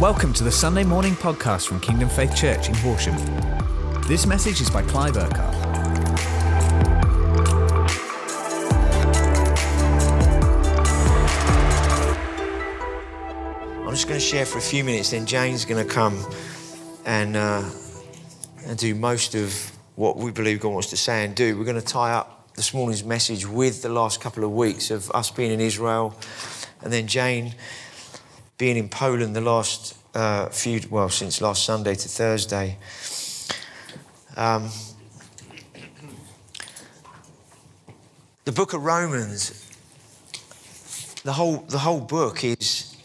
Welcome to the Sunday morning podcast from Kingdom Faith Church in Horsham. This message is by Clive Urquhart. I'm just going to share for a few minutes, then Jane's going to come and, uh, and do most of what we believe God wants to say and do. We're going to tie up this morning's message with the last couple of weeks of us being in Israel and then Jane being in Poland the last uh, few, well, since last Sunday to Thursday. Um, the book of Romans, the whole, the whole book is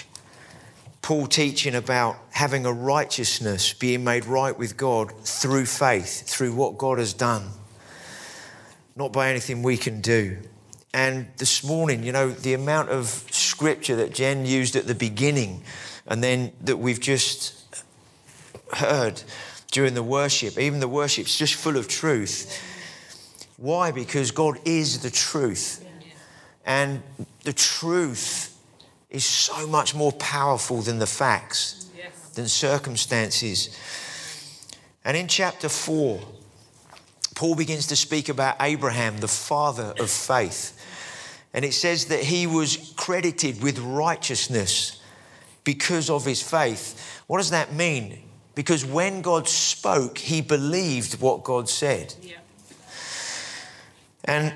Paul teaching about having a righteousness, being made right with God through faith, through what God has done, not by anything we can do. And this morning, you know, the amount of scripture that Jen used at the beginning and then that we've just heard during the worship, even the worship's just full of truth. Why? Because God is the truth. And the truth is so much more powerful than the facts, than circumstances. And in chapter 4, Paul begins to speak about Abraham, the father of faith. And it says that he was credited with righteousness because of his faith. What does that mean? Because when God spoke, he believed what God said. Yeah. And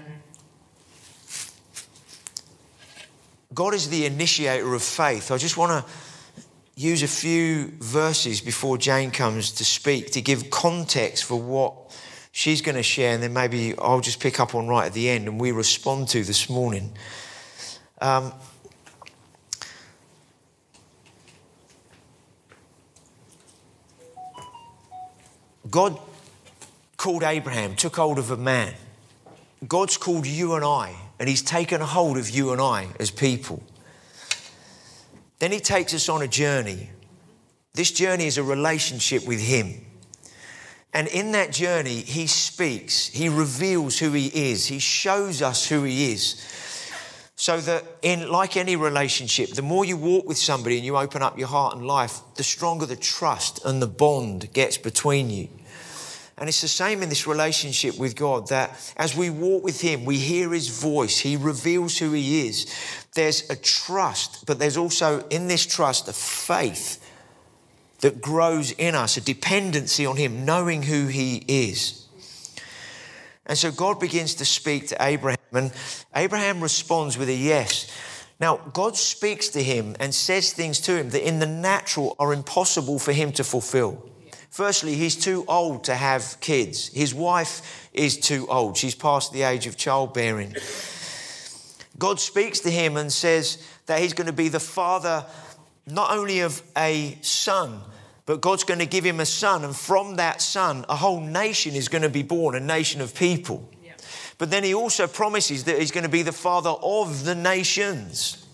God is the initiator of faith. I just want to use a few verses before Jane comes to speak to give context for what she's going to share, and then maybe I'll just pick up on right at the end and we respond to this morning. Um, God called Abraham, took hold of a man. God's called you and I, and He's taken hold of you and I as people. Then He takes us on a journey. This journey is a relationship with Him. And in that journey, He speaks, He reveals who He is, He shows us who He is. So that in like any relationship, the more you walk with somebody and you open up your heart and life, the stronger the trust and the bond gets between you. And it's the same in this relationship with God that as we walk with Him, we hear His voice, He reveals who He is. There's a trust, but there's also in this trust a faith that grows in us, a dependency on Him, knowing who He is. And so God begins to speak to Abraham, and Abraham responds with a yes. Now, God speaks to him and says things to him that in the natural are impossible for him to fulfill. Firstly, he's too old to have kids. His wife is too old. She's past the age of childbearing. God speaks to him and says that he's going to be the father not only of a son, but God's going to give him a son. And from that son, a whole nation is going to be born, a nation of people. But then he also promises that he's going to be the father of the nations.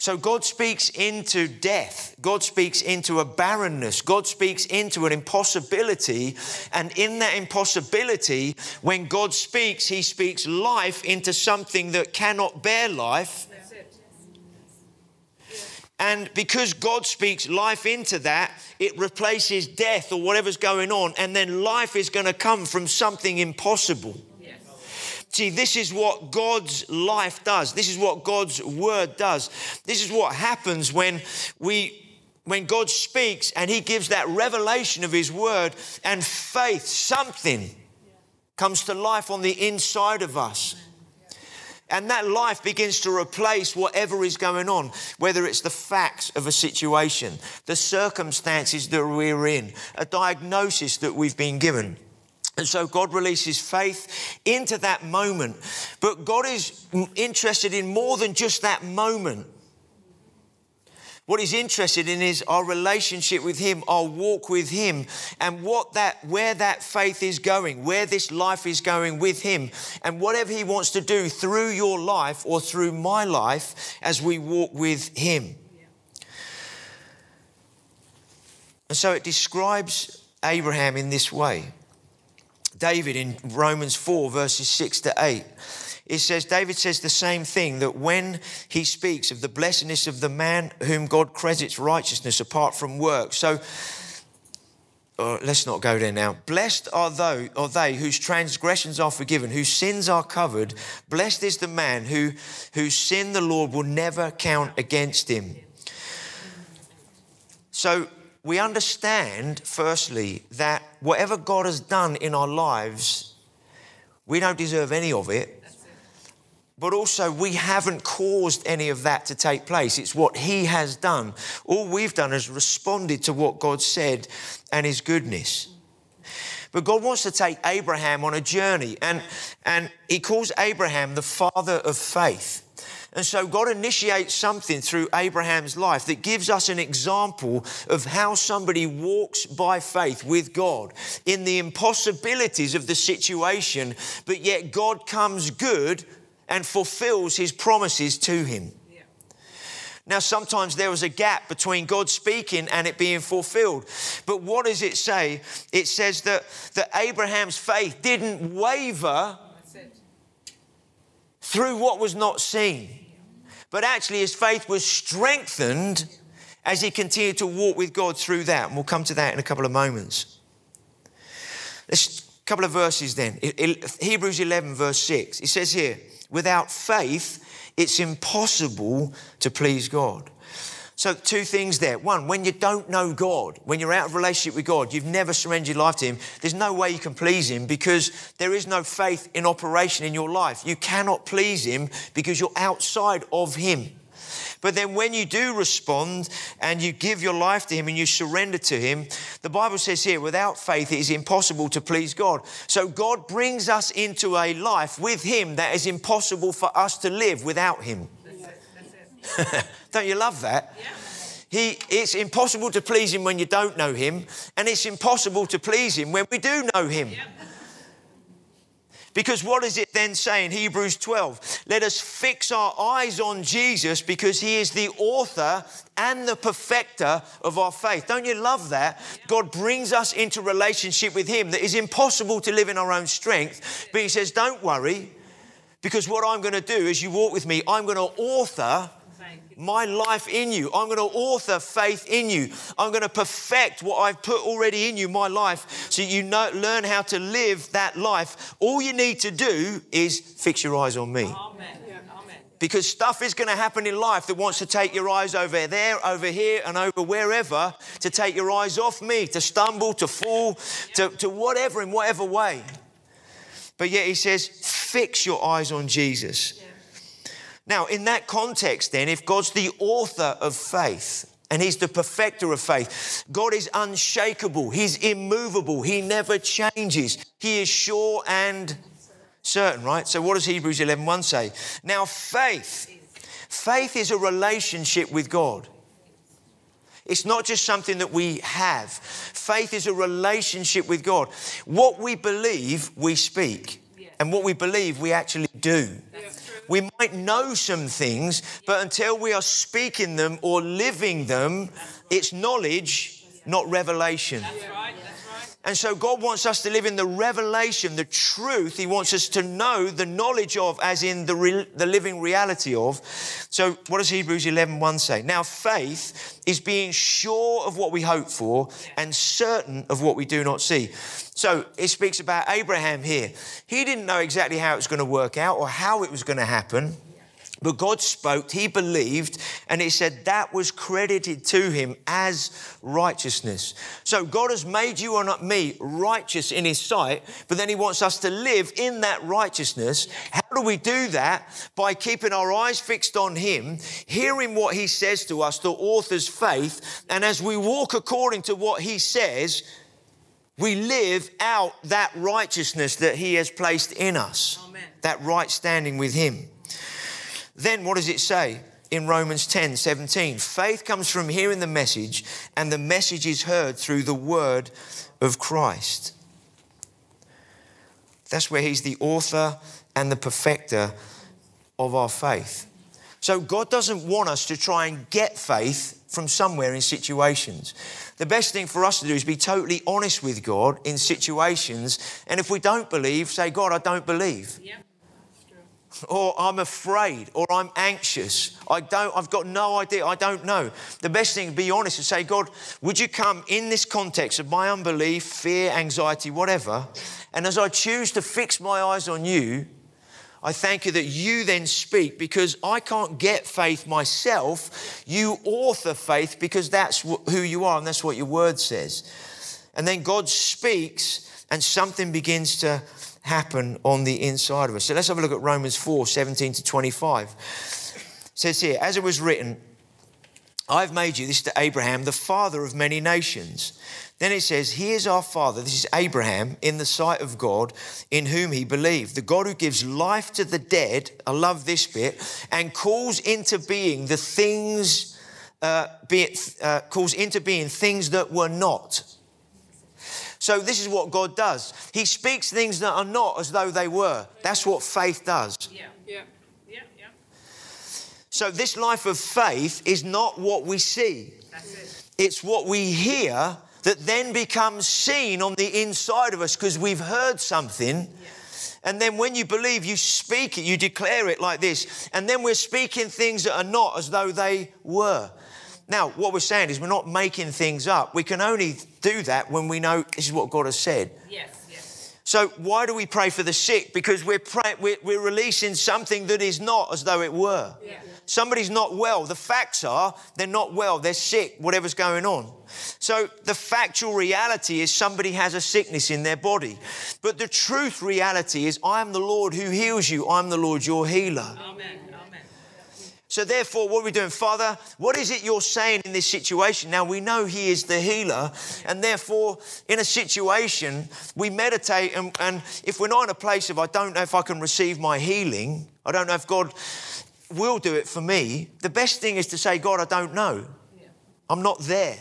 So God speaks into death. God speaks into a barrenness. God speaks into an impossibility. And in that impossibility, when God speaks, He speaks life into something that cannot bear life. And because God speaks life into that, it replaces death or whatever's going on. And then life is going to come from something impossible. See, this is what God's life does. This is what God's word does. This is what happens when we when God speaks and he gives that revelation of his word and faith, something comes to life on the inside of us. And that life begins to replace whatever is going on, whether it's the facts of a situation, the circumstances that we're in, a diagnosis that we've been given. And so God releases faith into that moment. But God is interested in more than just that moment. What he's interested in is our relationship with him, our walk with him, and what that where that faith is going, where this life is going with him, and whatever he wants to do through your life or through my life as we walk with him. And so it describes Abraham in this way. David in Romans 4, verses 6 to 8. It says, David says the same thing that when he speaks of the blessedness of the man whom God credits righteousness apart from work. So uh, let's not go there now. Blessed are they, are they whose transgressions are forgiven, whose sins are covered. Blessed is the man who, whose sin the Lord will never count against him. So we understand, firstly, that whatever God has done in our lives, we don't deserve any of it. But also, we haven't caused any of that to take place. It's what He has done. All we've done is responded to what God said and His goodness. But God wants to take Abraham on a journey, and, and He calls Abraham the father of faith. And so God initiates something through Abraham's life that gives us an example of how somebody walks by faith with God in the impossibilities of the situation, but yet God comes good and fulfills his promises to him. Now, sometimes there was a gap between God speaking and it being fulfilled. But what does it say? It says that, that Abraham's faith didn't waver through what was not seen. But actually, his faith was strengthened as he continued to walk with God through that. And we'll come to that in a couple of moments. Let's a couple of verses then. Hebrews 11, verse 6. It says here, Without faith, it's impossible to please God. So, two things there. One, when you don't know God, when you're out of relationship with God, you've never surrendered your life to Him, there's no way you can please Him because there is no faith in operation in your life. You cannot please Him because you're outside of Him. But then when you do respond and you give your life to Him and you surrender to Him, the Bible says here, without faith, it is impossible to please God. So God brings us into a life with Him that is impossible for us to live without Him. don't you love that? Yeah. He, it's impossible to please Him when you don't know Him, and it's impossible to please Him when we do know Him. Yeah. Because what does it then say in Hebrews 12? Let us fix our eyes on Jesus because he is the author and the perfecter of our faith. Don't you love that? God brings us into relationship with him that is impossible to live in our own strength. But he says, Don't worry, because what I'm going to do is you walk with me, I'm going to author my life in you. I'm going to author faith in you. I'm going to perfect what I've put already in you, my life, so you know, learn how to live that life. All you need to do is fix your eyes on me. Amen. Amen. Because stuff is going to happen in life that wants to take your eyes over there, over here, and over wherever, to take your eyes off me, to stumble, to fall, to, to whatever, in whatever way. But yet he says, fix your eyes on Jesus. Now, in that context, then, if God's the author of faith, and he's the perfecter of faith. God is unshakable. He's immovable. He never changes. He is sure and certain, right? So what does Hebrews 11:1 say? Now faith faith is a relationship with God. It's not just something that we have. Faith is a relationship with God. What we believe, we speak. And what we believe, we actually do. We might know some things, but until we are speaking them or living them, it's knowledge, not revelation. And so God wants us to live in the revelation, the truth. He wants us to know the knowledge of, as in the, re- the living reality of. So what does Hebrews 11 1 say? Now, faith is being sure of what we hope for and certain of what we do not see. So it speaks about Abraham here. He didn't know exactly how it was going to work out or how it was going to happen. But God spoke, he believed, and it said that was credited to him as righteousness. So God has made you and me righteous in his sight, but then he wants us to live in that righteousness. How do we do that? By keeping our eyes fixed on him, hearing what he says to us, the author's faith, and as we walk according to what he says, we live out that righteousness that he has placed in us, Amen. that right standing with him. Then what does it say in Romans 10 17? Faith comes from hearing the message, and the message is heard through the word of Christ. That's where he's the author and the perfecter of our faith. So God doesn't want us to try and get faith from somewhere in situations. The best thing for us to do is be totally honest with God in situations. And if we don't believe, say, God, I don't believe. Yep. Or I'm afraid, or I'm anxious. I don't, I've got no idea. I don't know. The best thing, to be honest, is say, God, would you come in this context of my unbelief, fear, anxiety, whatever, and as I choose to fix my eyes on you, I thank you that you then speak because I can't get faith myself. You author faith because that's who you are and that's what your word says. And then God speaks and something begins to happen on the inside of us. So let's have a look at Romans 4 17 to 25. It says here, as it was written, I've made you, this to Abraham, the father of many nations. Then it says, He is our father, this is Abraham, in the sight of God, in whom he believed. The God who gives life to the dead, I love this bit, and calls into being the things, uh, be it, uh, calls into being things that were not. So, this is what God does. He speaks things that are not as though they were. That's what faith does. Yeah, yeah, yeah, yeah. So, this life of faith is not what we see, That's it. it's what we hear that then becomes seen on the inside of us because we've heard something. And then when you believe, you speak it, you declare it like this. And then we're speaking things that are not as though they were. Now, what we're saying is we're not making things up. We can only do that when we know this is what God has said. Yes, yes. So, why do we pray for the sick? Because we're, pray- we're, we're releasing something that is not as though it were. Yeah. Somebody's not well. The facts are they're not well, they're sick, whatever's going on. So, the factual reality is somebody has a sickness in their body. But the truth reality is, I am the Lord who heals you, I'm the Lord your healer. Amen, amen. So, therefore, what are we doing? Father, what is it you're saying in this situation? Now, we know He is the healer, and therefore, in a situation, we meditate. And, and if we're not in a place of, I don't know if I can receive my healing, I don't know if God will do it for me, the best thing is to say, God, I don't know. I'm not there.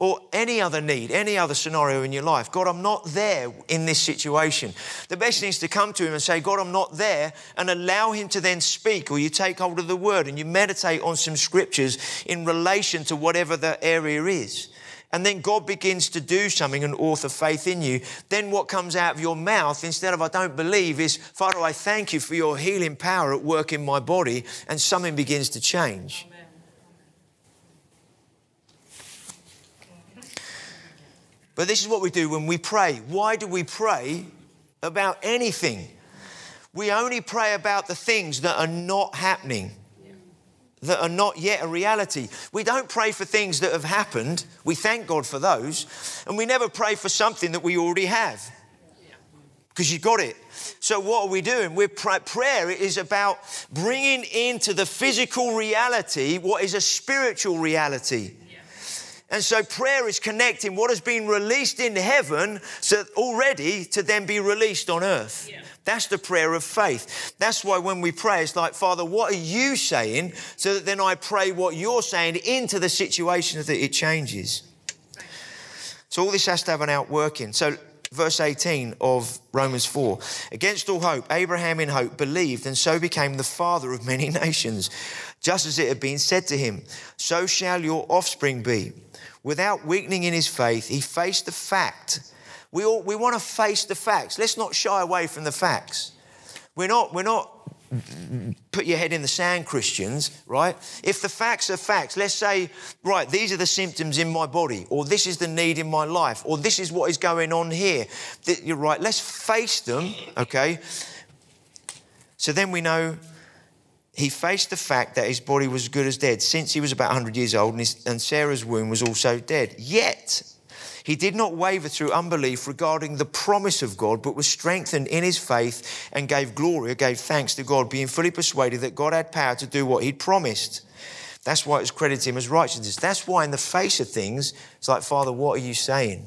Or any other need, any other scenario in your life. God, I'm not there in this situation. The best thing is to come to Him and say, God, I'm not there, and allow Him to then speak. Or you take hold of the Word and you meditate on some scriptures in relation to whatever the area is. And then God begins to do something and author faith in you. Then what comes out of your mouth, instead of I don't believe, is Father, I thank you for your healing power at work in my body, and something begins to change. But this is what we do when we pray. Why do we pray about anything? We only pray about the things that are not happening, that are not yet a reality. We don't pray for things that have happened. We thank God for those. And we never pray for something that we already have because you've got it. So, what are we doing? We're pray- prayer is about bringing into the physical reality what is a spiritual reality. And so prayer is connecting what has been released in heaven so already to then be released on earth. Yeah. That's the prayer of faith. That's why when we pray, it's like, Father, what are you saying? So that then I pray what you're saying into the situation that it changes. So all this has to have an outworking. So verse 18 of Romans 4 Against all hope, Abraham in hope believed and so became the father of many nations, just as it had been said to him, So shall your offspring be. Without weakening in his faith, he faced the fact. We, all, we want to face the facts. Let's not shy away from the facts. We're not, we're not put your head in the sand, Christians, right? If the facts are facts, let's say, right, these are the symptoms in my body, or this is the need in my life, or this is what is going on here. You're right, let's face them, okay? So then we know he faced the fact that his body was as good as dead since he was about 100 years old and, his, and Sarah's womb was also dead. Yet, he did not waver through unbelief regarding the promise of God, but was strengthened in his faith and gave glory or gave thanks to God, being fully persuaded that God had power to do what he'd promised. That's why it was credited him as righteousness. That's why, in the face of things, it's like, Father, what are you saying?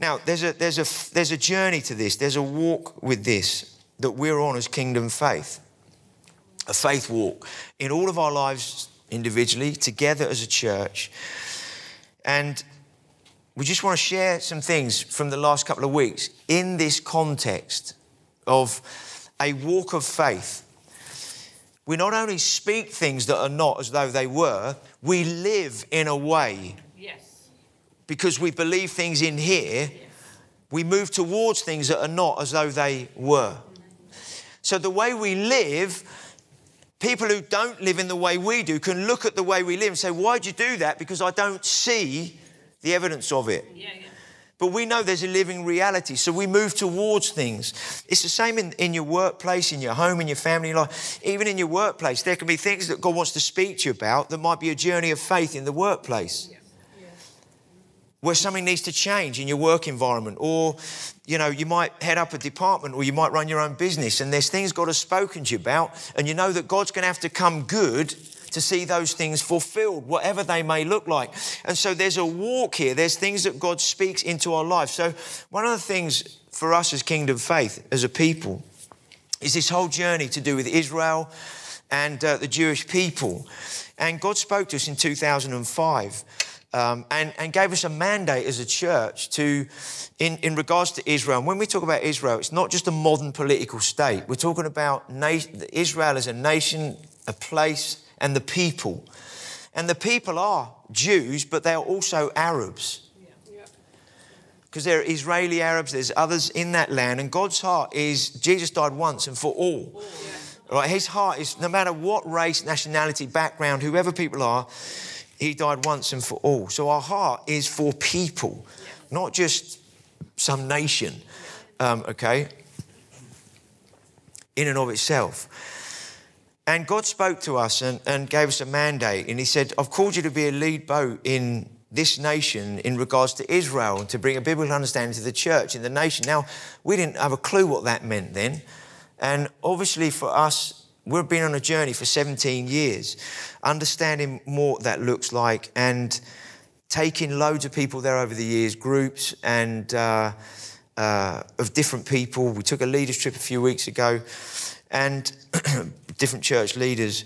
Now, there's a, there's, a, there's a journey to this, there's a walk with this that we're on as kingdom faith, a faith walk in all of our lives individually, together as a church. And we just want to share some things from the last couple of weeks in this context of a walk of faith. We not only speak things that are not as though they were, we live in a way Yes. because we believe things in here we move towards things that are not as though they were. So the way we live, people who don't live in the way we do can look at the way we live and say, Why'd you do that? Because I don't see the evidence of it. Yeah, yeah. But we know there's a living reality, so we move towards things. It's the same in, in your workplace, in your home, in your family life. Even in your workplace, there can be things that God wants to speak to you about that might be a journey of faith in the workplace. Where something needs to change in your work environment, or you know, you might head up a department or you might run your own business, and there's things God has spoken to you about, and you know that God's going to have to come good to see those things fulfilled, whatever they may look like. And so there's a walk here, there's things that God speaks into our life. So, one of the things for us as Kingdom Faith, as a people, is this whole journey to do with Israel and uh, the Jewish people. And God spoke to us in 2005. Um, and, and gave us a mandate as a church to, in, in regards to Israel. And when we talk about Israel, it's not just a modern political state. We're talking about na- Israel as a nation, a place, and the people. And the people are Jews, but they are also Arabs. Because there are Israeli Arabs, there's others in that land, and God's heart is Jesus died once and for all. Right? His heart is no matter what race, nationality, background, whoever people are, he died once and for all. So our heart is for people, not just some nation, um, okay, in and of itself. And God spoke to us and, and gave us a mandate. And He said, I've called you to be a lead boat in this nation in regards to Israel and to bring a biblical understanding to the church in the nation. Now, we didn't have a clue what that meant then. And obviously, for us, we've been on a journey for 17 years, understanding more what that looks like and taking loads of people there over the years, groups and uh, uh, of different people. We took a leaders trip a few weeks ago and different church leaders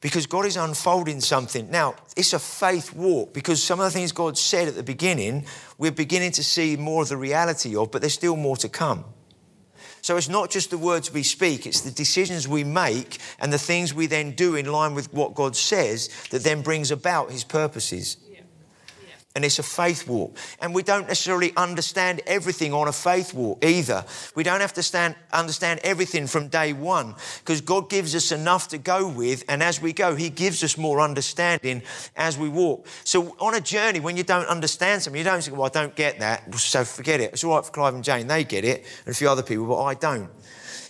because God is unfolding something. Now, it's a faith walk because some of the things God said at the beginning, we're beginning to see more of the reality of, but there's still more to come. So it's not just the words we speak, it's the decisions we make and the things we then do in line with what God says that then brings about his purposes. And it's a faith walk. And we don't necessarily understand everything on a faith walk either. We don't have to stand, understand everything from day one because God gives us enough to go with. And as we go, He gives us more understanding as we walk. So on a journey, when you don't understand something, you don't think, well, I don't get that. So forget it. It's all right for Clive and Jane. They get it. And a few other people, but I don't.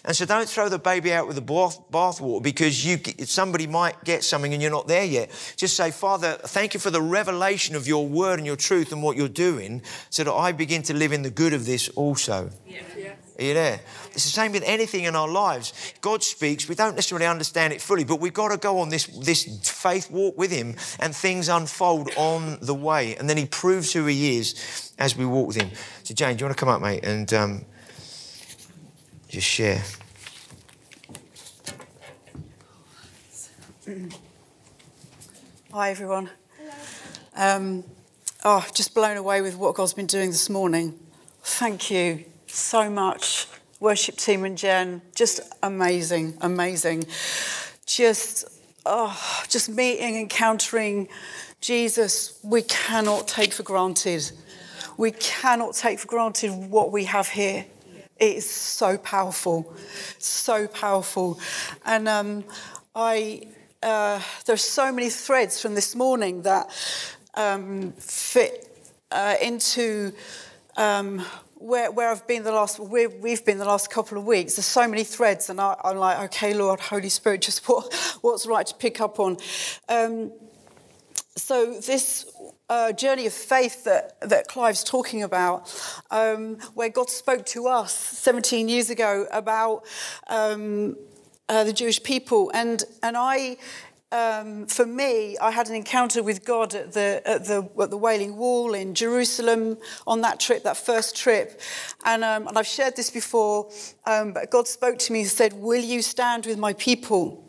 And so don't throw the baby out with the bath, bathwater because you, somebody might get something and you're not there yet. Just say, Father, thank you for the revelation of your word and your truth and what you're doing so that I begin to live in the good of this also. Yeah. Are you there? It's the same with anything in our lives. God speaks, we don't necessarily understand it fully, but we've got to go on this, this faith walk with Him and things unfold on the way. And then He proves who He is as we walk with Him. So, Jane, do you want to come up, mate, and um, just share? Hi, everyone. Um, oh, just blown away with what God's been doing this morning. Thank you so much, worship team and Jen. Just amazing, amazing. Just, oh, just meeting, encountering Jesus. We cannot take for granted. We cannot take for granted what we have here. It is so powerful, so powerful, and um, I uh, there's so many threads from this morning that um, fit uh, into um, where, where I've been the last, where we've been the last couple of weeks. There's so many threads, and I, am like, okay, Lord, Holy Spirit, just what, what's right to pick up on. Um, so this uh, journey of faith that, that Clive's talking about, um, where God spoke to us 17 years ago about um, uh, the Jewish people. And, and I, um, for me, I had an encounter with God at the, at the, at the Wailing Wall in Jerusalem on that trip, that first trip. And, um, and I've shared this before, um, but God spoke to me and said, Will you stand with my people?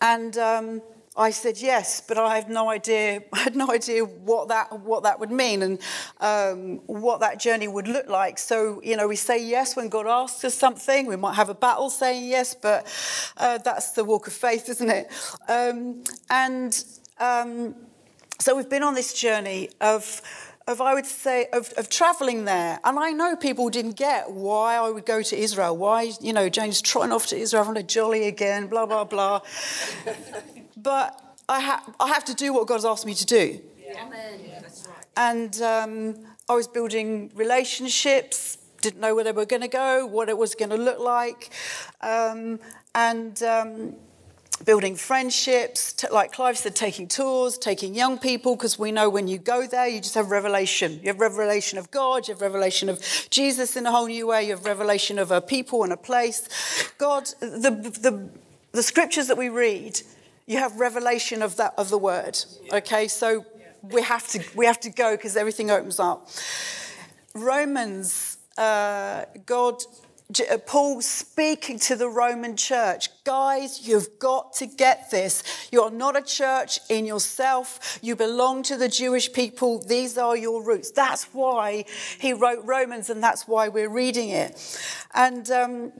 And um, I said yes, but I had no idea. I had no idea what that what that would mean and um, what that journey would look like. So you know, we say yes when God asks us something. We might have a battle saying yes, but uh, that's the walk of faith, isn't it? Um, and um, so we've been on this journey of of I would say of, of traveling there. And I know people didn't get why I would go to Israel. Why, you know, Jane's trotting off to Israel on a jolly again, blah, blah, blah. But I, ha- I have to do what God's asked me to do. Amen. That's right. And um, I was building relationships, didn't know where they were going to go, what it was going to look like. Um, and um, building friendships, t- like Clive said, taking tours, taking young people, because we know when you go there, you just have revelation. You have revelation of God, you have revelation of Jesus in a whole new way, you have revelation of a people and a place. God, the, the, the scriptures that we read, you have revelation of that of the word. Okay, so we have to we have to go because everything opens up. Romans, uh, God uh, Paul speaking to the Roman church, guys, you've got to get this. You're not a church in yourself. You belong to the Jewish people. These are your roots. That's why he wrote Romans, and that's why we're reading it. And um,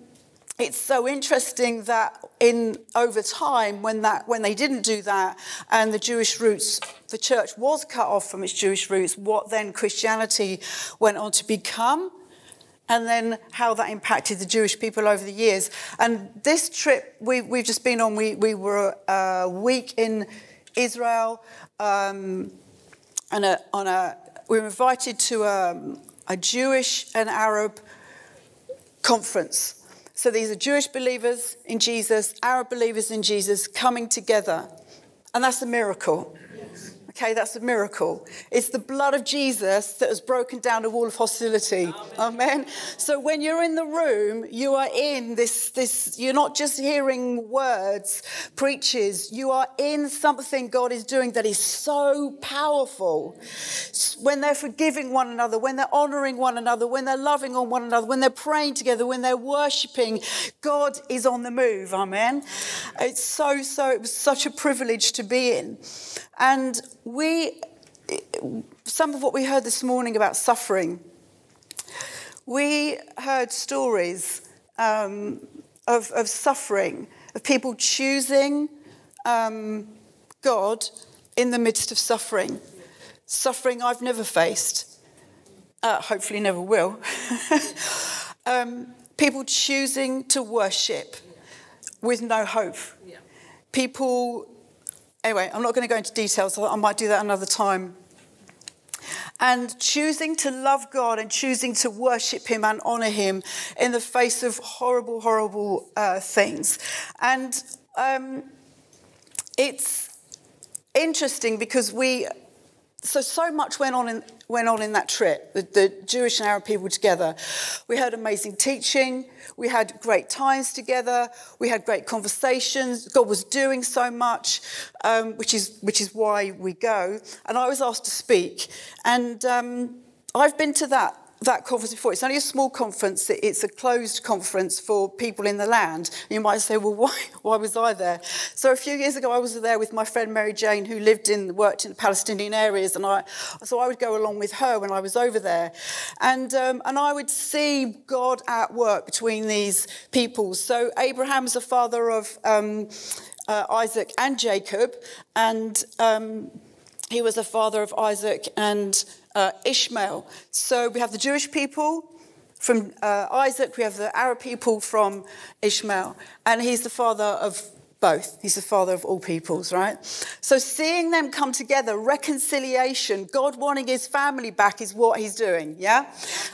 it's so interesting that in over time, when that when they didn't do that, and the Jewish roots, the church was cut off from its Jewish roots. What then Christianity went on to become and then how that impacted the Jewish people over the years. And this trip we, we've just been on, we, we were a week in Israel, um, and a, on a, we were invited to a, a Jewish and Arab conference. So these are Jewish believers in Jesus, Arab believers in Jesus coming together. And that's a miracle. Okay, that's a miracle. It's the blood of Jesus that has broken down a wall of hostility. Amen. So when you're in the room, you are in this, this, you're not just hearing words, preaches, you are in something God is doing that is so powerful. When they're forgiving one another, when they're honoring one another, when they're loving on one another, when they're praying together, when they're worshiping, God is on the move. Amen. It's so, so, it was such a privilege to be in. And we, some of what we heard this morning about suffering, we heard stories um, of, of suffering, of people choosing um, God in the midst of suffering. Suffering I've never faced, uh, hopefully never will. um, people choosing to worship with no hope. People Anyway, I'm not going to go into details, I might do that another time. And choosing to love God and choosing to worship Him and honor Him in the face of horrible, horrible uh, things. And um, it's interesting because we so so much went on in went on in that trip. The, the, jewish and arab people together. We heard amazing teaching. We had great times together. We had great conversations. God was doing so much um, which is which is why we go. And i was asked to speak. And um, i've been to that that conference before. It's only a small conference. It's a closed conference for people in the land. You might say, well, why, why was I there? So a few years ago, I was there with my friend Mary Jane, who lived in, worked in the Palestinian areas, and I, so I would go along with her when I was over there, and um, and I would see God at work between these people. So Abraham's the father of um, uh, Isaac and Jacob, and um, he was the father of Isaac and uh, Ishmael. So we have the Jewish people from uh, Isaac, we have the Arab people from Ishmael, and he's the father of both. He's the father of all peoples, right? So seeing them come together, reconciliation, God wanting his family back is what he's doing, yeah?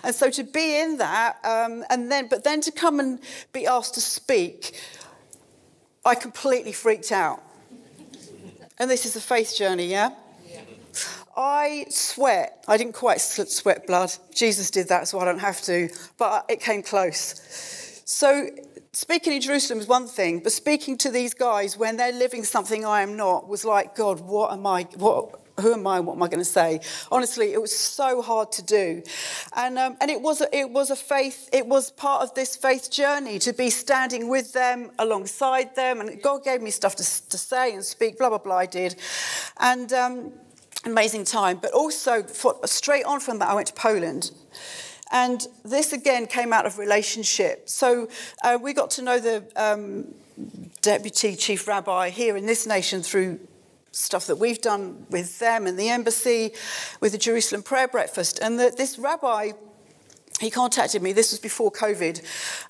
And so to be in that, um, and then, but then to come and be asked to speak, I completely freaked out. And this is a faith journey, yeah? I sweat. I didn't quite sweat blood. Jesus did that, so I don't have to. But it came close. So speaking in Jerusalem is one thing, but speaking to these guys when they're living something I am not was like, God, what am I? What? Who am I? What am I going to say? Honestly, it was so hard to do, and um, and it was a, it was a faith. It was part of this faith journey to be standing with them, alongside them, and God gave me stuff to, to say and speak. Blah blah blah. I did, and. Um, amazing time. But also, for, straight on from that, I went to Poland. And this again came out of relationship. So uh, we got to know the um, deputy chief rabbi here in this nation through stuff that we've done with them and the embassy, with the Jerusalem prayer breakfast. And the, this rabbi, he contacted me. This was before COVID.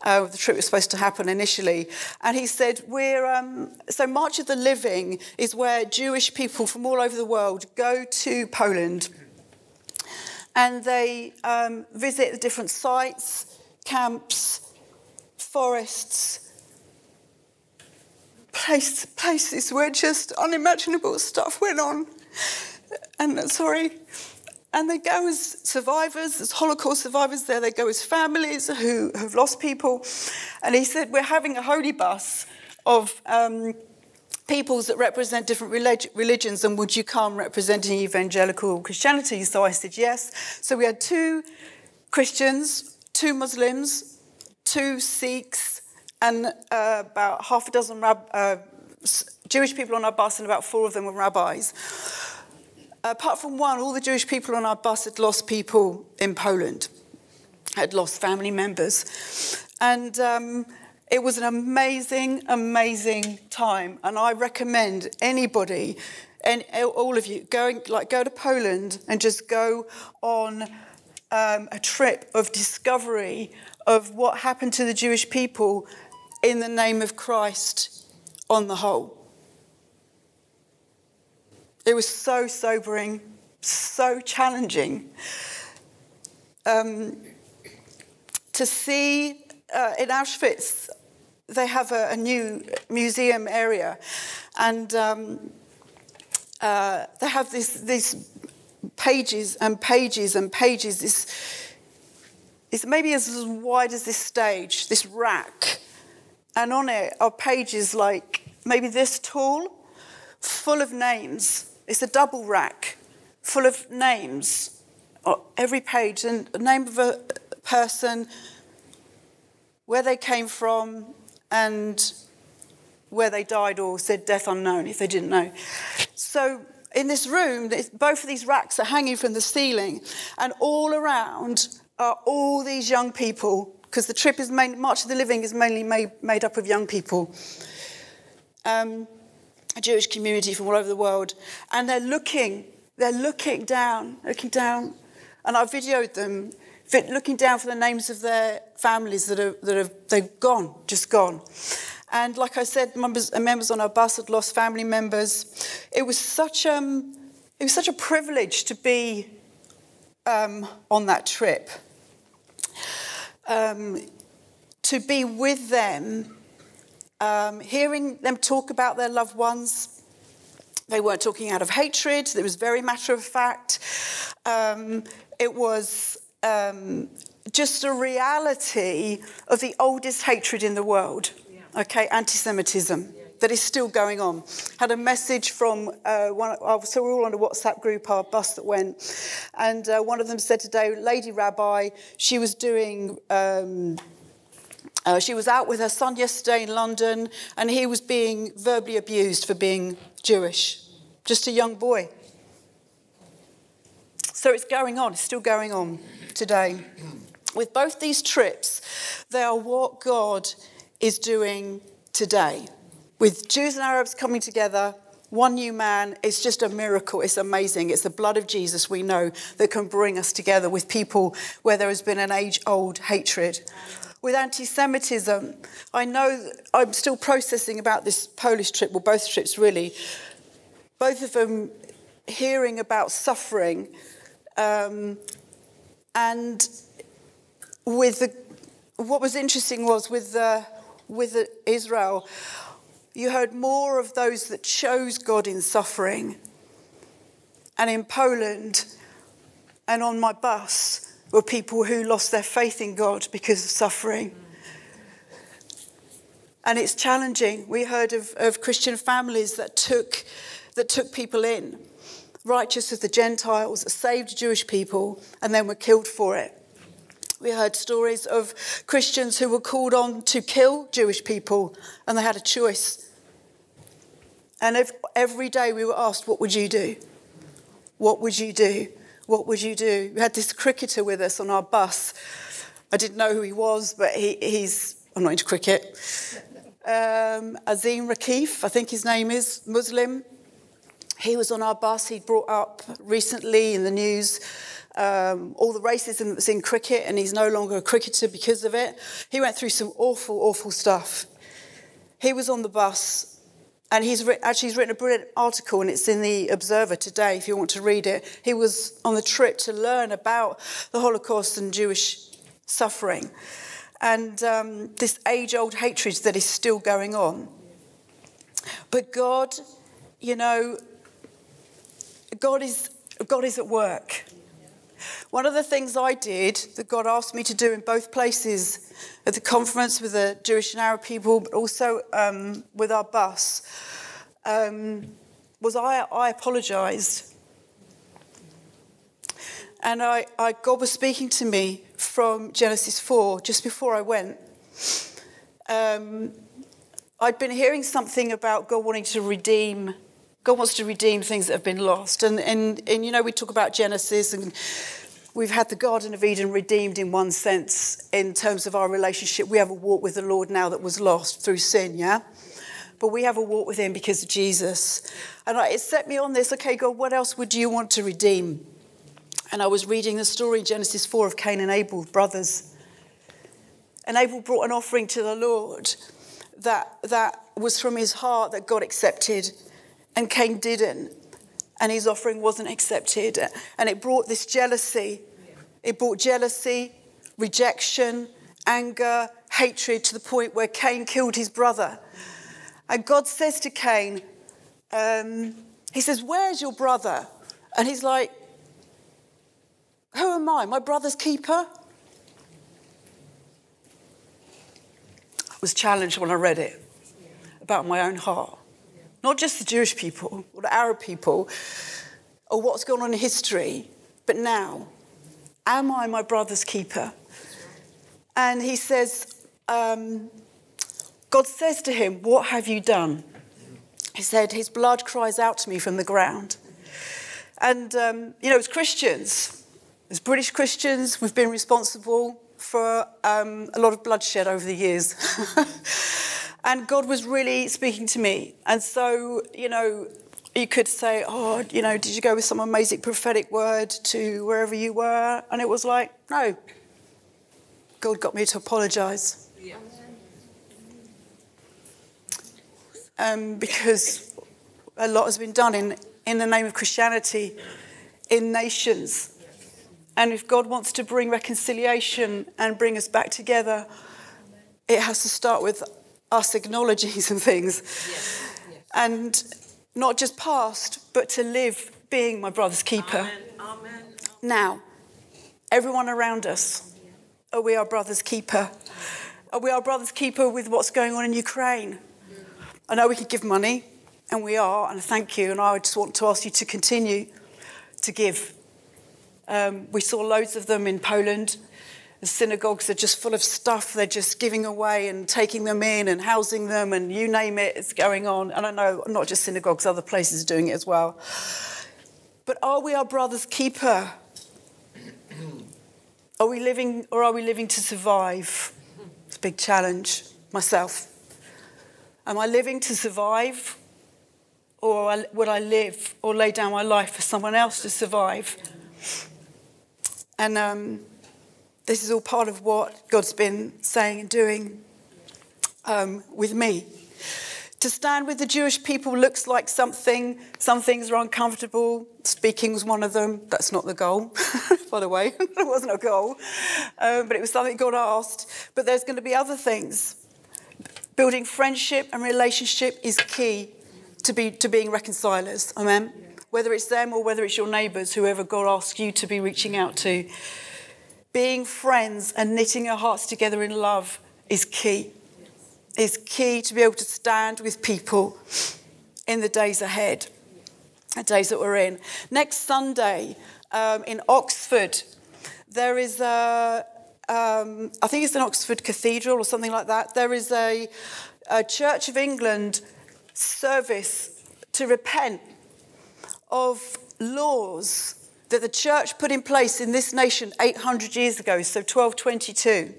Uh, the trip was supposed to happen initially, and he said, "We're um, so March of the Living is where Jewish people from all over the world go to Poland, and they um, visit the different sites, camps, forests." Place, places where just unimaginable stuff went on. And sorry, and they go as survivors, as Holocaust survivors there, they go as families who have lost people. And he said, We're having a holy bus of um, peoples that represent different relig- religions, and would you come representing evangelical Christianity? So I said, Yes. So we had two Christians, two Muslims, two Sikhs, and uh, about half a dozen rab- uh, Jewish people on our bus, and about four of them were rabbis apart from one, all the Jewish people on our bus had lost people in Poland, had lost family members. And um, it was an amazing, amazing time. And I recommend anybody, and all of you, going like go to Poland and just go on um, a trip of discovery of what happened to the Jewish people in the name of Christ on the whole. It was so sobering, so challenging. Um, to see uh, in Auschwitz, they have a, a new museum area, and um, uh, they have this, these pages and pages and pages. This it's maybe as wide as this stage, this rack, and on it are pages like maybe this tall, full of names it's a double rack full of names, every page, and the name of a person, where they came from, and where they died or said death unknown if they didn't know. So in this room, both of these racks are hanging from the ceiling, and all around are all these young people, because the trip is main, March of the Living is mainly made, made up of young people. Um, a Jewish community from all over the world, and they're looking, they're looking down, looking down, and I videoed them looking down for the names of their families that are that have they've gone, just gone. And like I said, members, members on our bus had lost family members. It was such um, it was such a privilege to be um, on that trip. Um, to be with them um, hearing them talk about their loved ones. They weren't talking out of hatred, it was very matter of fact. Um, it was um, just a reality of the oldest hatred in the world, okay, anti Semitism. That is still going on. Had a message from uh, one. So we're all on a WhatsApp group, our bus that went, and uh, one of them said today, "Lady Rabbi, she was doing um, uh, she was out with her son yesterday in London, and he was being verbally abused for being Jewish. Just a young boy. So it's going on, it's still going on today. With both these trips, they are what God is doing today. With Jews and Arabs coming together, one new man, it's just a miracle. It's amazing. It's the blood of Jesus we know that can bring us together with people where there has been an age old hatred with anti Semitism. I know I'm still processing about this Polish trip, well, both trips really. Both of them hearing about suffering. Um, and with the, what was interesting was with, the, with the Israel, you heard more of those that chose God in suffering. And in Poland, and on my bus, were people who lost their faith in God because of suffering. And it's challenging. We heard of, of Christian families that took, that took people in, righteous as the Gentiles, saved Jewish people, and then were killed for it. We heard stories of Christians who were called on to kill Jewish people, and they had a choice. And if, every day we were asked, What would you do? What would you do? What would you do? We had this cricketer with us on our bus. I didn't know who he was, but he, he's, I'm not into cricket. Um, Azim Rakif, I think his name is, Muslim, He was on our bus. He brought up recently in the news um, all the racism that's in cricket, and he's no longer a cricketer because of it. He went through some awful, awful stuff. He was on the bus and he's written, actually he's written a brilliant article and it's in the Observer today if you want to read it. He was on the trip to learn about the Holocaust and Jewish suffering and um, this age-old hatred that is still going on. But God, you know, God is, God is at work. One of the things I did that God asked me to do in both places, at the conference with the Jewish and Arab people, but also um, with our bus, um, was I, I apologised. And I, I, God was speaking to me from Genesis 4 just before I went. Um, I'd been hearing something about God wanting to redeem God wants to redeem things that have been lost. And, and, and you know, we talk about Genesis and we've had the Garden of Eden redeemed in one sense in terms of our relationship. We have a walk with the Lord now that was lost through sin, yeah? But we have a walk with Him because of Jesus. And it set me on this okay, God, what else would you want to redeem? And I was reading the story in Genesis 4 of Cain and Abel, brothers. And Abel brought an offering to the Lord that, that was from his heart that God accepted and Cain didn't. And his offering wasn't accepted. And it brought this jealousy. It brought jealousy, rejection, anger, hatred to the point where Cain killed his brother. And God says to Cain, um, He says, Where's your brother? And he's like, Who am I? My brother's keeper? I was challenged when I read it about my own heart not just the Jewish people or the Arab people or what's gone on in history, but now. Am I my brother's keeper? And he says, um, God says to him, What have you done? He said, His blood cries out to me from the ground. And, um, you know, as Christians, as British Christians, we've been responsible for um, a lot of bloodshed over the years. And God was really speaking to me. And so, you know, you could say, oh, you know, did you go with some amazing prophetic word to wherever you were? And it was like, no. God got me to apologize. Yeah. Um, because a lot has been done in, in the name of Christianity in nations. And if God wants to bring reconciliation and bring us back together, it has to start with us acknowledging some things. Yes. Yes. And not just past, but to live being my brother's keeper. Amen. Amen. Now, everyone around us, are we our brother's keeper? Are we our brother's keeper with what's going on in Ukraine? I know we can give money, and we are, and thank you. And I just want to ask you to continue to give. Um, we saw loads of them in Poland the synagogues are just full of stuff they're just giving away and taking them in and housing them and you name it, it's going on. And I know not just synagogues, other places are doing it as well. But are we our brother's keeper? Are we living or are we living to survive? It's a big challenge. Myself. Am I living to survive? Or would I live or lay down my life for someone else to survive? And um, this is all part of what God's been saying and doing um, with me. To stand with the Jewish people looks like something, some things are uncomfortable. Speaking was one of them. That's not the goal, by the way. it wasn't a goal. Um, but it was something God asked. But there's going to be other things. Building friendship and relationship is key to, be, to being reconcilers. Amen? Whether it's them or whether it's your neighbours, whoever God asks you to be reaching out to being friends and knitting our hearts together in love is key. Is key to be able to stand with people in the days ahead, the days that we're in. Next Sunday um, in Oxford, there is a, um, I think it's an Oxford Cathedral or something like that. There is a, a Church of England service to repent of laws that the church put in place in this nation 800 years ago, so 1222.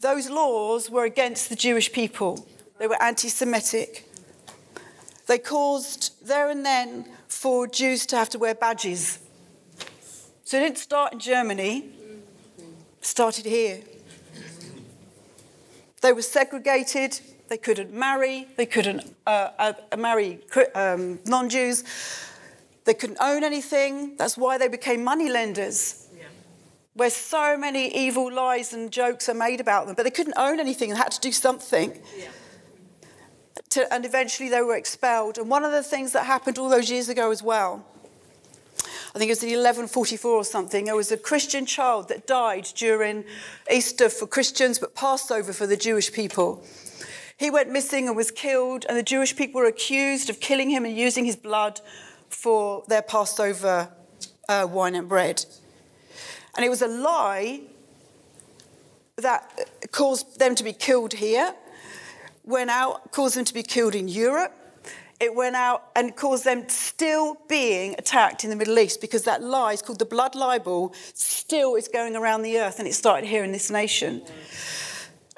Those laws were against the Jewish people, they were anti Semitic. They caused there and then for Jews to have to wear badges. So it didn't start in Germany, it started here. They were segregated, they couldn't marry, they couldn't uh, uh, marry um, non Jews, they couldn't own anything. That's why they became money lenders, yeah. where so many evil lies and jokes are made about them. But they couldn't own anything and had to do something. Yeah. To, and eventually they were expelled. And one of the things that happened all those years ago as well I think it was in 1144 or something, there was a Christian child that died during Easter for Christians, but Passover for the Jewish people. He went missing and was killed, and the Jewish people were accused of killing him and using his blood for their Passover uh, wine and bread. And it was a lie that caused them to be killed here, went out, caused them to be killed in Europe, it went out and caused them still being attacked in the Middle East because that lie is called the blood libel, still is going around the earth and it started here in this nation.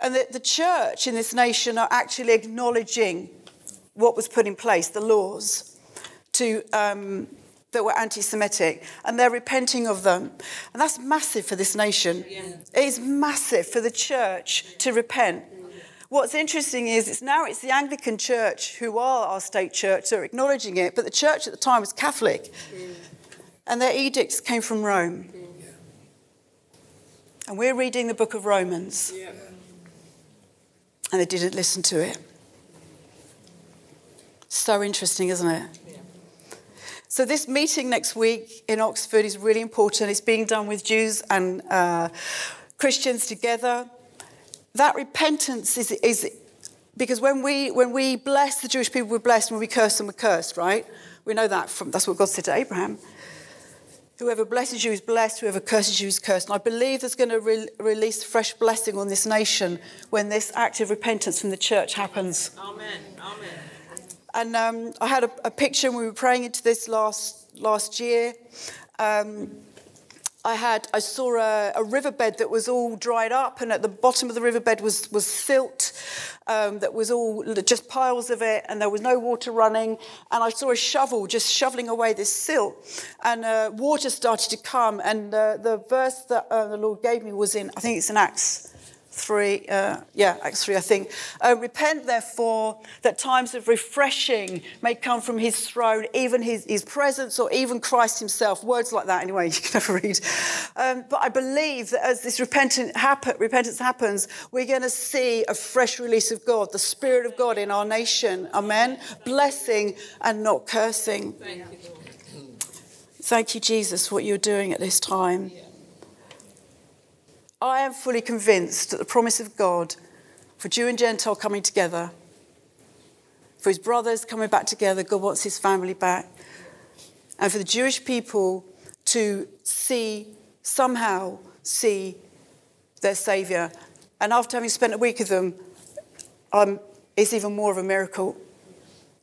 And the, the church in this nation are actually acknowledging what was put in place, the laws to, um, that were anti Semitic, and they're repenting of them. And that's massive for this nation. Yeah. It is massive for the church to repent. What's interesting is it's now it's the Anglican Church who are our state church, are acknowledging it, but the church at the time was Catholic. And their edicts came from Rome. And we're reading the book of Romans. And they didn't listen to it. So interesting, isn't it? So, this meeting next week in Oxford is really important. It's being done with Jews and uh, Christians together that repentance is, is because when we, when we bless the Jewish people, we're blessed. When we curse them, we're cursed, right? We know that from, that's what God said to Abraham. Whoever blesses you is blessed, whoever curses you is cursed. And I believe there's going to re- release fresh blessing on this nation when this act of repentance from the church happens. Amen. Amen. And um, I had a, a, picture when we were praying into this last, last year. Um, I had I saw a, a, riverbed that was all dried up, and at the bottom of the riverbed was was silt um, that was all just piles of it, and there was no water running. And I saw a shovel just shoveling away this silt, and uh, water started to come. And uh, the verse that uh, the Lord gave me was in I think it's in Acts 3, uh, yeah, Acts 3, I think. Uh, Repent, therefore, that times of refreshing may come from his throne, even his, his presence, or even Christ himself. Words like that, anyway, you can never read. Um, but I believe that as this repentance, happen, repentance happens, we're going to see a fresh release of God, the Spirit of God in our nation. Amen. Blessing and not cursing. Thank you, Thank you Jesus, for what you're doing at this time. Yeah. I am fully convinced that the promise of God for Jew and Gentile coming together, for his brothers coming back together, God wants his family back, and for the Jewish people to see, somehow see their Saviour. And after having spent a week with them, it's even more of a miracle.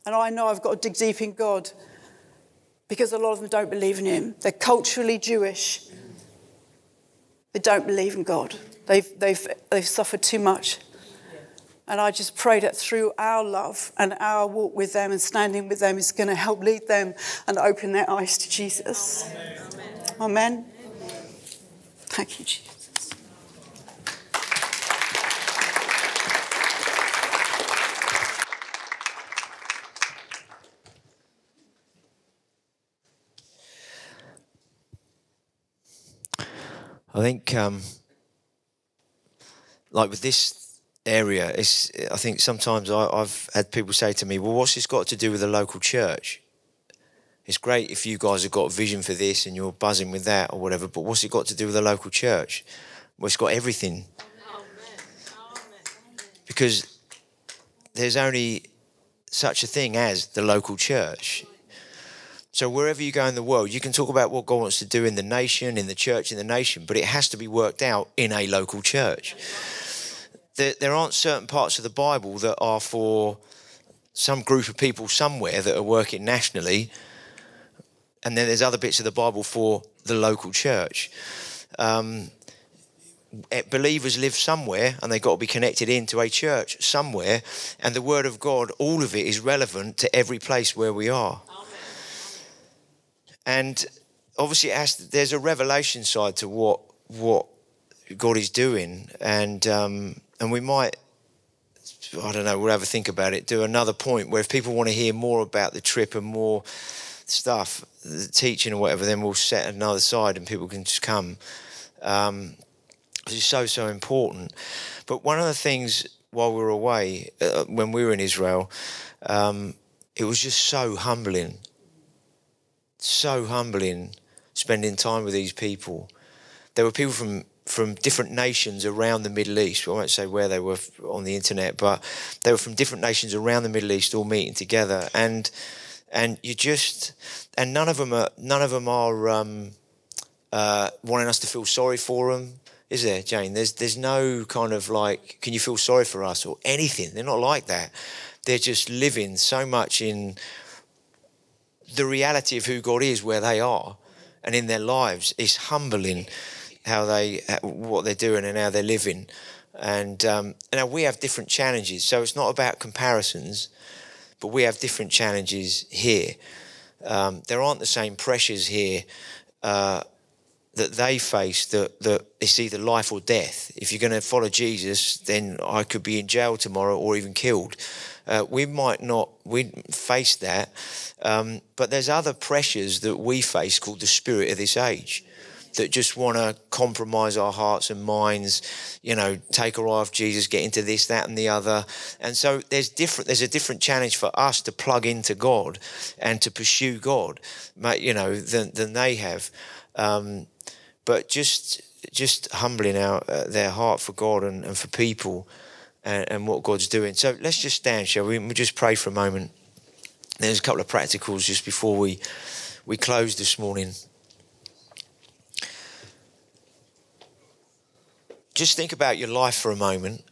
And I know I've got to dig deep in God because a lot of them don't believe in Him. They're culturally Jewish. They don't believe in God. They've, they've, they've suffered too much. And I just pray that through our love and our walk with them and standing with them is going to help lead them and open their eyes to Jesus. Amen. Amen. Thank you, Jesus. I think, um, like with this area, it's, I think sometimes I, I've had people say to me, well, what's this got to do with the local church? It's great if you guys have got a vision for this and you're buzzing with that or whatever, but what's it got to do with the local church? Well, it's got everything. Because there's only such a thing as the local church. So wherever you go in the world, you can talk about what God wants to do in the nation, in the church, in the nation, but it has to be worked out in a local church. There, aren't certain parts of the Bible that are for some group of people somewhere that are working nationally, and then there's other bits of the Bible for the local church. Um, eh, believers live somewhere and they've got to be connected into a church somewhere. And the Word of God, all of it is relevant to every place where we are. And obviously, has, there's a revelation side to what what God is doing, and um, and we might. I don't know. We'll have a think about it. Do another point where if people want to hear more about the trip and more stuff, the teaching or whatever, then we'll set another side and people can just come. Um, it's so so important. But one of the things while we were away, uh, when we were in Israel, um, it was just so humbling, so humbling spending time with these people. There were people from from different nations around the Middle East. I won't say where they were on the internet, but they were from different nations around the Middle East, all meeting together, and and you just and none of them are none of them are um, uh, wanting us to feel sorry for them. Is there, Jane? There's there's no kind of like, can you feel sorry for us or anything? They're not like that. They're just living so much in the reality of who God is where they are and in their lives. It's humbling how they what they're doing and how they're living. And um, now we have different challenges, so it's not about comparisons, but we have different challenges here. Um, there aren't the same pressures here uh, that they face. That that it's either life or death. If you're going to follow Jesus, then I could be in jail tomorrow or even killed. Uh, we might not we face that, um, but there's other pressures that we face called the spirit of this age that just want to compromise our hearts and minds, you know, take our eye off Jesus, get into this, that, and the other. And so there's different. There's a different challenge for us to plug into God and to pursue God, you know, than than they have. Um, but just just humbling out uh, their heart for God and, and for people and, and, what God's doing. So let's just stand, shall we? We'll just pray for a moment. There's a couple of practicals just before we we close this morning. Just think about your life for a moment.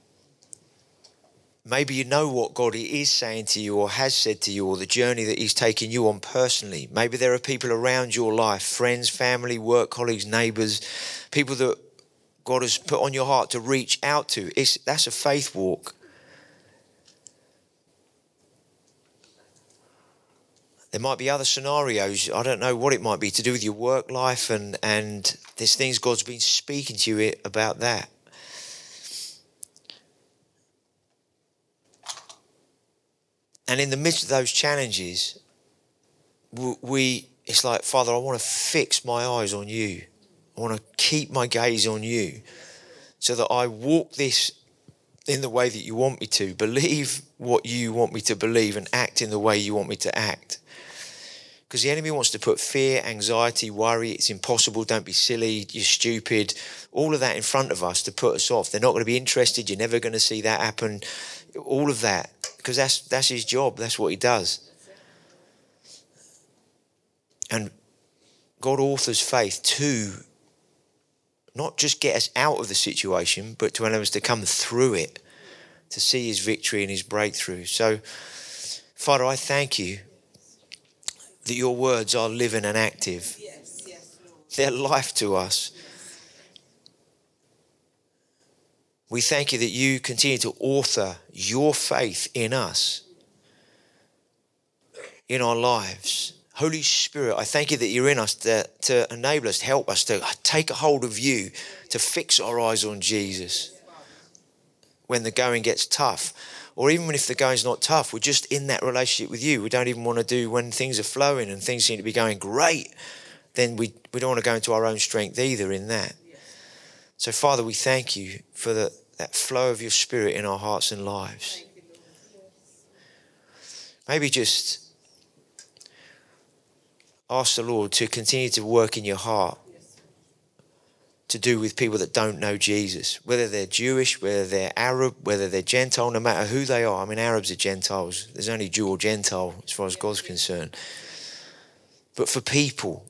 Maybe you know what God is saying to you or has said to you or the journey that He's taking you on personally. Maybe there are people around your life friends, family, work colleagues, neighbours, people that God has put on your heart to reach out to. It's, that's a faith walk. There might be other scenarios. I don't know what it might be to do with your work life, and, and there's things God's been speaking to you about that. And in the midst of those challenges, we it's like, Father, I want to fix my eyes on you. I want to keep my gaze on you so that I walk this in the way that you want me to, believe what you want me to believe, and act in the way you want me to act. Because the enemy wants to put fear, anxiety, worry, it's impossible, don't be silly, you're stupid, all of that in front of us to put us off. They're not going to be interested, you're never going to see that happen. All of that, because that's, that's his job, that's what he does. And God authors faith to not just get us out of the situation, but to allow us to come through it, to see his victory and his breakthrough. So, Father, I thank you that your words are living and active. They're life to us. We thank you that you continue to author your faith in us, in our lives. Holy Spirit, I thank you that you're in us to, to enable us, to help us to take a hold of you, to fix our eyes on Jesus when the going gets tough. Or even if the going's not tough, we're just in that relationship with you. We don't even want to do when things are flowing and things seem to be going great. Then we, we don't want to go into our own strength either in that. So, Father, we thank you for the, that flow of your spirit in our hearts and lives. Maybe just ask the Lord to continue to work in your heart to do with people that don't know Jesus, whether they're Jewish, whether they're Arab, whether they're Gentile, no matter who they are. I mean, Arabs are Gentiles. There's only Jew or Gentile as far as God's concerned. But for people,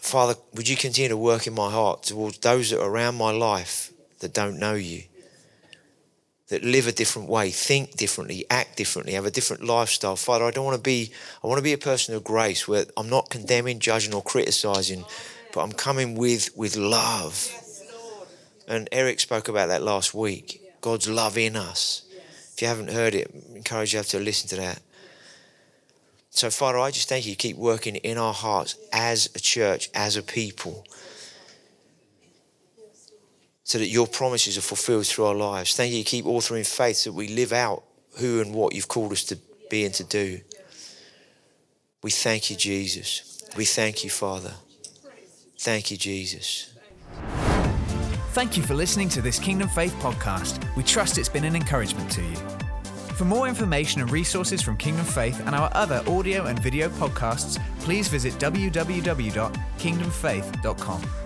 Father, would you continue to work in my heart towards those that are around my life that don't know you? That live a different way, think differently, act differently, have a different lifestyle. Father, I don't want to be, I want to be a person of grace where I'm not condemning, judging, or criticizing, but I'm coming with, with love. And Eric spoke about that last week. God's love in us. If you haven't heard it, I encourage you to listen to that. So, Father, I just thank you. Keep working in our hearts as a church, as a people, so that your promises are fulfilled through our lives. Thank you. Keep authoring faith so that we live out who and what you've called us to be and to do. We thank you, Jesus. We thank you, Father. Thank you, Jesus. Thank you for listening to this Kingdom Faith podcast. We trust it's been an encouragement to you. For more information and resources from Kingdom Faith and our other audio and video podcasts, please visit www.kingdomfaith.com.